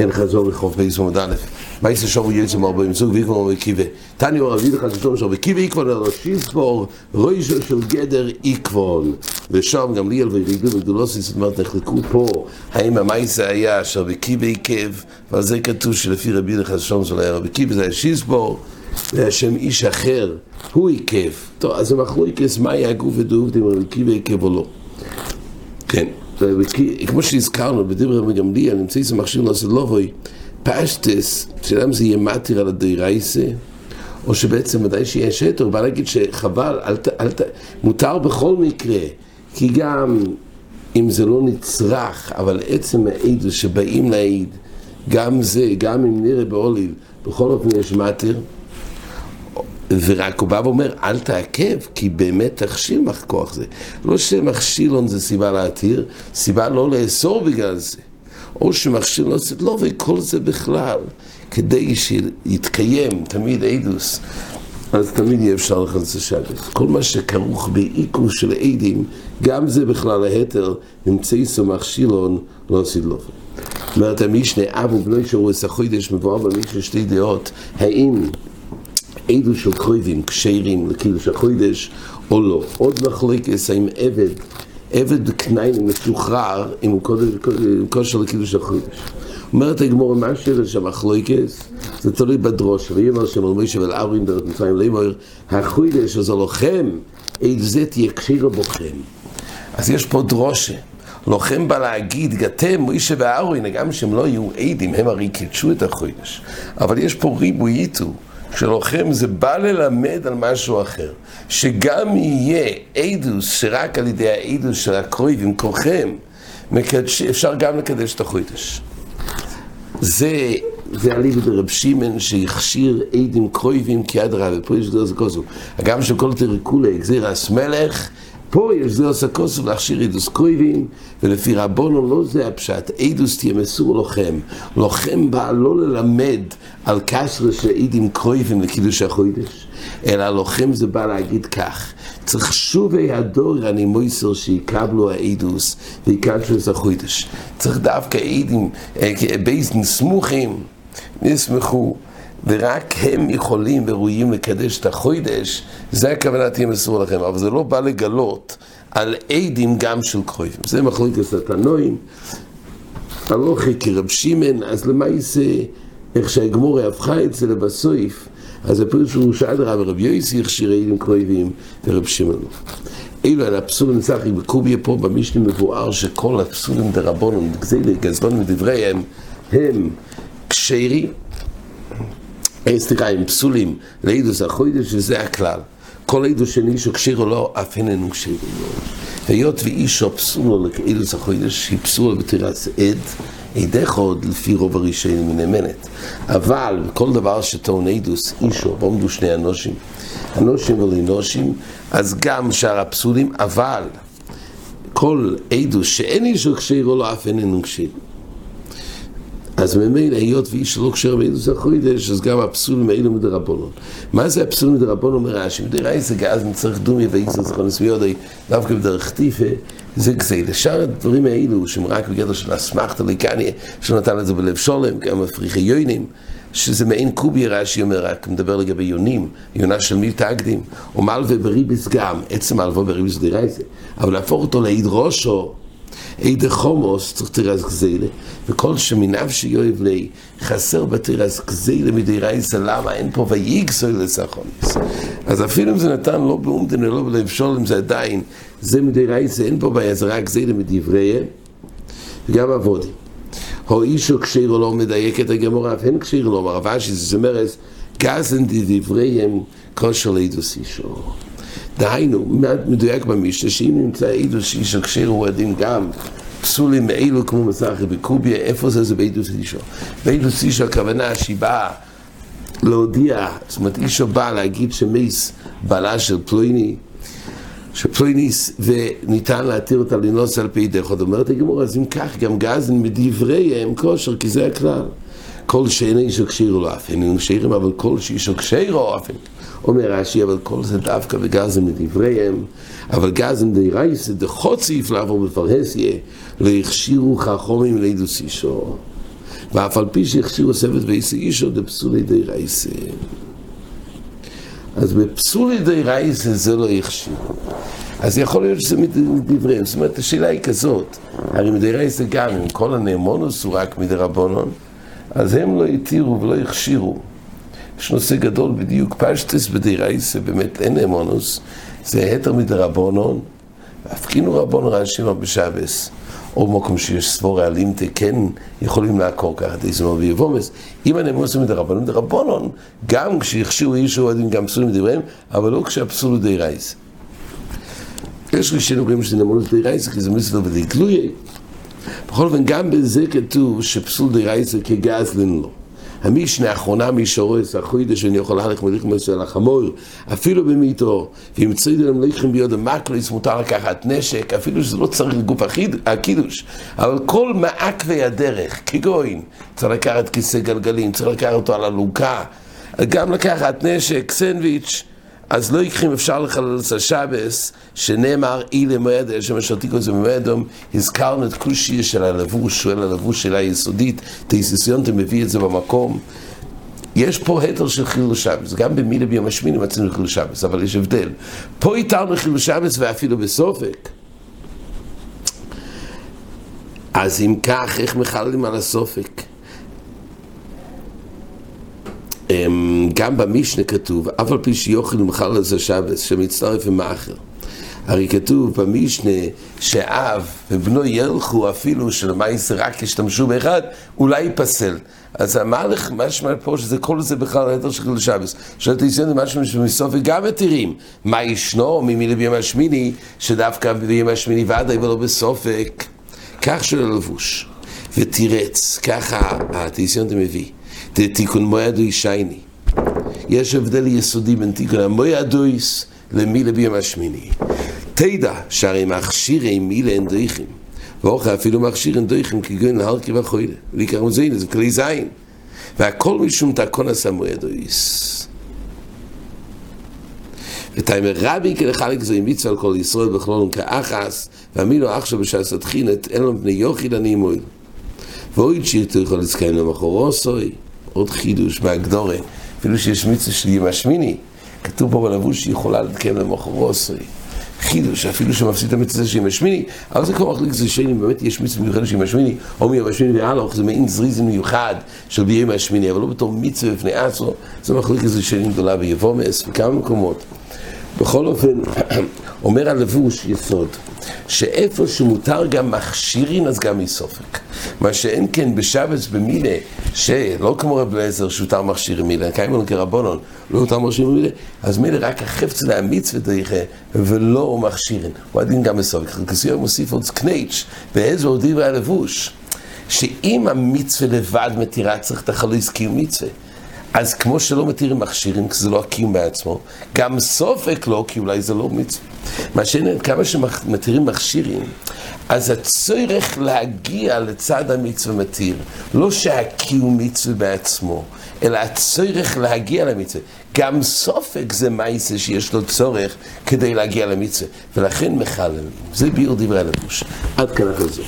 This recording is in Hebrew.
כן, חזור לחוף בייס עמוד א', מייס שובו יצא מרבו עם זוג ויקבור מקיבה. תני הוא רבי לך שתום שובו קיבה איקבון אלו שיספור רוישו של גדר איקבון. ושם גם ליאל ורידו וגדולוסיס זאת אומרת נחלקו פה האם המייס היה אשר בקיבה עיקב ועל זה כתוב שלפי רבי לך שתום של היה רבי קיבה זה היה שיספור והשם איש אחר הוא עיקב. טוב, אז עיקס מה היה גוף ודוב אם רבי קיבה עיקב או לא. כן. כמו שהזכרנו בדברי מגמליאל, נמצא איזה מכשיר נוסד לובוי, פשטס, שאלה אם זה יהיה מתיר על הדיירייסה, או שבעצם ודאי שיהיה שטר, הוא בא להגיד שחבל, אל, אל, מותר בכל מקרה, כי גם אם זה לא נצרך, אבל עצם העיד שבאים להעיד, גם זה, גם אם נראה באוליב, בכל אופן יש מתיר, ורק הוא בא ואומר, אל תעכב, כי באמת תכשיל כוח זה. לא שמכשילון זה סיבה להתיר, סיבה לא לאסור בגלל זה. או שמכשיל לא זה לא, וכל זה בכלל, כדי שיתקיים תמיד עדוס, אז תמיד יהיה אפשר לחלץ השבת. כל מה שכרוך בעיקור של עדים, גם זה בכלל ההתר, נמצא איסו מכשילון, לא לו. אומרת המשנה, אבו בני שראו את החוידש מבואר במשנה שתי דעות, האם עדו של קרויבים, כשרים לקידוש החוידש, או לא. עוד מחלקס, האם עבד, עבד בקנאים משוחרר, אם הוא כושר לקידוש החוידש. אומרת הגמור, מה השאלה שהמחלוקס? זה תלוי בדרוש, ויאמר שם על מוישה ולאורין דרך מצרים לאמור, החוידש הזה לוחם, עד זה תהיה קשירה בוכם. אז יש פה דרושה. לוחם בא להגיד, גתם, מוישה ואורין, גם שהם לא יהיו עדים, הם הרי קידשו את החוידש. אבל יש פה ריבוי איתו. שלוחם זה בא ללמד על משהו אחר, שגם יהיה עדוס שרק על ידי העדוס של הקרויבים כוחם, אפשר גם לקדש את החוידש. זה, זה אליבא דרב שמעון שהכשיר עדים קרויבים כיד רב, ופה יש גזר כוסו. גם שכל תרקולי גזיר אס מלך, פה יש זה עושה כוסף להכשיר עדוס קרויבים, ולפי רבונו לא זה הפשט, עדוס תהיה מסור לוחם. לוחם בא לא ללמד על קשרה של עדים קרויבים לקידוש החוידש, אלא לוחם זה בא להגיד כך, צריך שובי הדור אני מויסר שיקבלו העדוס ויקדשו החוידש. צריך דווקא עדים, בייזן סמוכים, נסמכו. ורק הם יכולים וראויים לקדש את החוידש, זה הכוונה תהיה מסור לכם, אבל זה לא בא לגלות על עדים גם של קרויבים. זה מחלוקת התנועים, הלוכי כרב שמעון, אז למעשה, איך שהגמורה הפכה את זה לבסויף, אז הפירוש הוא שעד רב רב יויסי הכשיר עדים קרויבים ורב שמעון. אילו על הפסולים צחי בקוביה פה במשנה מבואר שכל הפסולים דרבונון, גזילי, גזלון ודבריהם, הם כשרים סליחה, הם פסולים לעידוס החוידש, וזה הכלל. כל עידוס של אישו כשיר או לא, אף איננו כשיר או לא. היות ואישו פסולו לעידוס החוידש, היא פסולה בתירס עד, עדך עוד לפי רוב הראשונים מנאמנת. אבל כל דבר שטעון עידוס, אישו, ועומדו שני אנושים, אנושים ולנושים, אז גם שאר הפסולים, אבל כל עדוס שאין אישו כשיר או לא, אף איננו כשיר. אז ממילא, היות ואיש לא קשר בעדוס החוידש, אז גם הפסולים האלו מדרבנון. מה זה הפסולים מדרבנון אומר רש"י? מדרעי זה גז מצריך דומי ואיסר זכרונס ויודעי, דווקא בדרך טיפה, זה גזי. לשאר הדברים האלו, שהם רק בגדר של אסמכתא ליקניה, שנתן את זה בלב שולם, גם הפריחי יוינים, שזה מעין קובי רש"י אומר, רק מדבר לגבי יונים, יונה של מי תקדים, או מלווה בריביס גם, עצם מלווה בריביס דרייזה, אבל להפוך אותו לעיד ראשו, עד חומוס צריך תירס גזילה, וכל שמינב שיואב לי חסר בתירס גזילה מדי רייסה, למה אין פה ויגסוי לסחונס. אז אפילו אם זה נתן לא באומדן ולא בלב שולם, זה עדיין, זה מדי רייסה, אין פה רק גזילה מדבריהם, וגם עבודים. הו אישו כשיר לא מדייק את הגמורה, אף הן כשיר לא, מרב אשי, זה אומר, גזן דבריהם כושר לידוס אישו. דהיינו, מדויק במשנה, שאם נמצא עדוס איש הכשר הוא הדין גם פסולים מאלו כמו מסחי בקוביה, איפה זה? זה בעדוס אישו. בעדוס אישו הכוונה שהיא באה להודיע, זאת אומרת אישו באה להגיד שמייס בעלה של פלויני, שפלויניס וניתן להתיר אותה לנוס על פי דרך, עוד אומרת הגמור, אז אם כך גם גזן מדבריהם כושר, כי זה הכלל. כל שאין אישו כשיר לא אף אין שירים, אבל כל שאישו כשיר או אף אין. אומר רש"י, אבל כל זה דווקא בגזם לדבריהם, אבל גזם די רייסה דחוציף לעבור בפרהסיה, לא הכשירו חכומים לידוס אישו. ואף על פי שהכשירו סבת ואיסי אישו דפסולי די רייסה. אז בפסולי די רייסה זה לא הכשירו. אז יכול להיות שזה מדבריהם, זאת אומרת, השאלה היא כזאת, הרי מדי רייסה גם, אם כל הנאמונוס הוא רק מדי רבונון, אז הם לא התירו ולא הכשירו. יש נושא גדול בדיוק, פשטס בדירייסה, באמת אין אמונוס, זה היתר מדרבונון, והפגינו רבון רש"י בשבס, או במקום שיש סבורי אלימתה, כן יכולים לעקור ככה דזמור ויבומס. אם הנאמונוס הוא מדרבונון, מדרבונון, גם כשיכשירו איש אוהדים גם פסולים מדבריהם, אבל לא כשהפסולו דירייסה. יש ראשונים אומרים שזה נאמונוס דירייסה, כי זה מסתכל בדי גלויה. בכל אופן, גם בזה כתוב שפסול דירייסה כגזלין לו. המשנה האחרונה משורס, החוידש, ואני יכול להלך מליכים על החמור, אפילו במיתו, ואם ציד להם ליכים ביוד המקליס, מותר לקחת נשק, אפילו שזה לא צריך לגוף הקידוש, אבל כל מעקבי הדרך, כגוין, צריך לקחת כיסא גלגלים, צריך לקחת אותו על אלונקה, גם לקחת נשק, סנדוויץ', אז לא יקחים אפשר לחלל את השבס, שנאמר אי למועד, שמשרתיקו זה במועדום, הזכרנו את שיר של הלבוש, שואל הלבוש שאלה יסודית, תאיסיסיונטם מביא את זה במקום. יש פה היתר של חילול שבס, גם במילה ביום השמיני מצאנו חילול שבס, אבל יש הבדל. פה איתרנו חילול שבס ואפילו בסופק. אז אם כך, איך מחללים על הסופק? גם במשנה כתוב, אף על פי שיוכל ומחל לזה שבס, שמצטרף עם מאחר. הרי כתוב במשנה שאב ובנו ילכו אפילו שלמעשה רק ישתמשו באחד, אולי ייפסל. אז אמר לך, מה שמע פה שזה כל זה בכלל היתר של חיל שבס. שואלת איסיון זה משהו שמסוף וגם מתירים. מה ישנו ממילה ביום השמיני, שדווקא ביום השמיני ודאי ולא בסופק. כך של הלבוש. ותירץ, ככה התיסיון מביא. תיקון מועדו ישייני. יש הבדל יסודי בין תיקון המועדויס למילה ביום השמיני. תדע שהרי מכשירי מילה אין דויכים, ואוכל אפילו מכשיר אין דויכים כגון להרכי וחוילה, ולעיקר מזיין, זה כלי זין. והכל משום תקון עשה מועדויס. ותאמר רבי כלחלק זו עם מצווה על כל ישראל בכלולם כאחס, ואמינו עכשיו בשעת התחינת, אין לו בני יוחיד אני מועיל. ואוי צ'ירתו יכול לזכאים למחורו סוי. עוד חידוש בהגדורה, אפילו שיש מצווה של ימי השמיני, כתוב פה בלבוש שהיא יכולה להתקיים עשרי. חידוש, אפילו שמפסיד את המצווה של ימי השמיני, אבל זה כמו מחליק זה שני, באמת יש מצווה מיוחדת של ימי השמיני, או מימי השמיני והלוך, זה מעין זריזם מיוחד של בימי השמיני, אבל לא בתור מצווה בפני עצמו, זה מחליק איזה שני גדולה ביבומס, בכמה מקומות. בכל אופן, אומר הלבוש יסוד, שאיפה שמותר גם מכשירים, אז גם מסופק. מה שאין כן בשבץ במילה, שלא כמו רב אליעזר שהותר מכשירים מילה, קיימון כרבונון, לא הותר מכשירים מילה, אז מילה רק החפץ להמיץ ודריכה, ולא מכשירים. הוא הדין גם בסופק. כסיור מוסיף עוד קנייץ', ואיזה עוד דברי הלבוש, שאם המצווה לבד מתירה, צריך את החלויס קיום מצווה. אז כמו שלא מתירים מכשירים, כי זה לא הקיום בעצמו, גם סופק לא, כי אולי זה לא מצווה. מה שאין, כמה שמתירים מכשירים, אז הצורך להגיע לצד המצווה מתיר, לא שהקיום מצווה בעצמו, אלא הצורך להגיע למצווה. גם סופק זה מייסה שיש לו צורך כדי להגיע למצווה, ולכן מחללים. זה ביור דברי הלבוש. עד כאן החזור.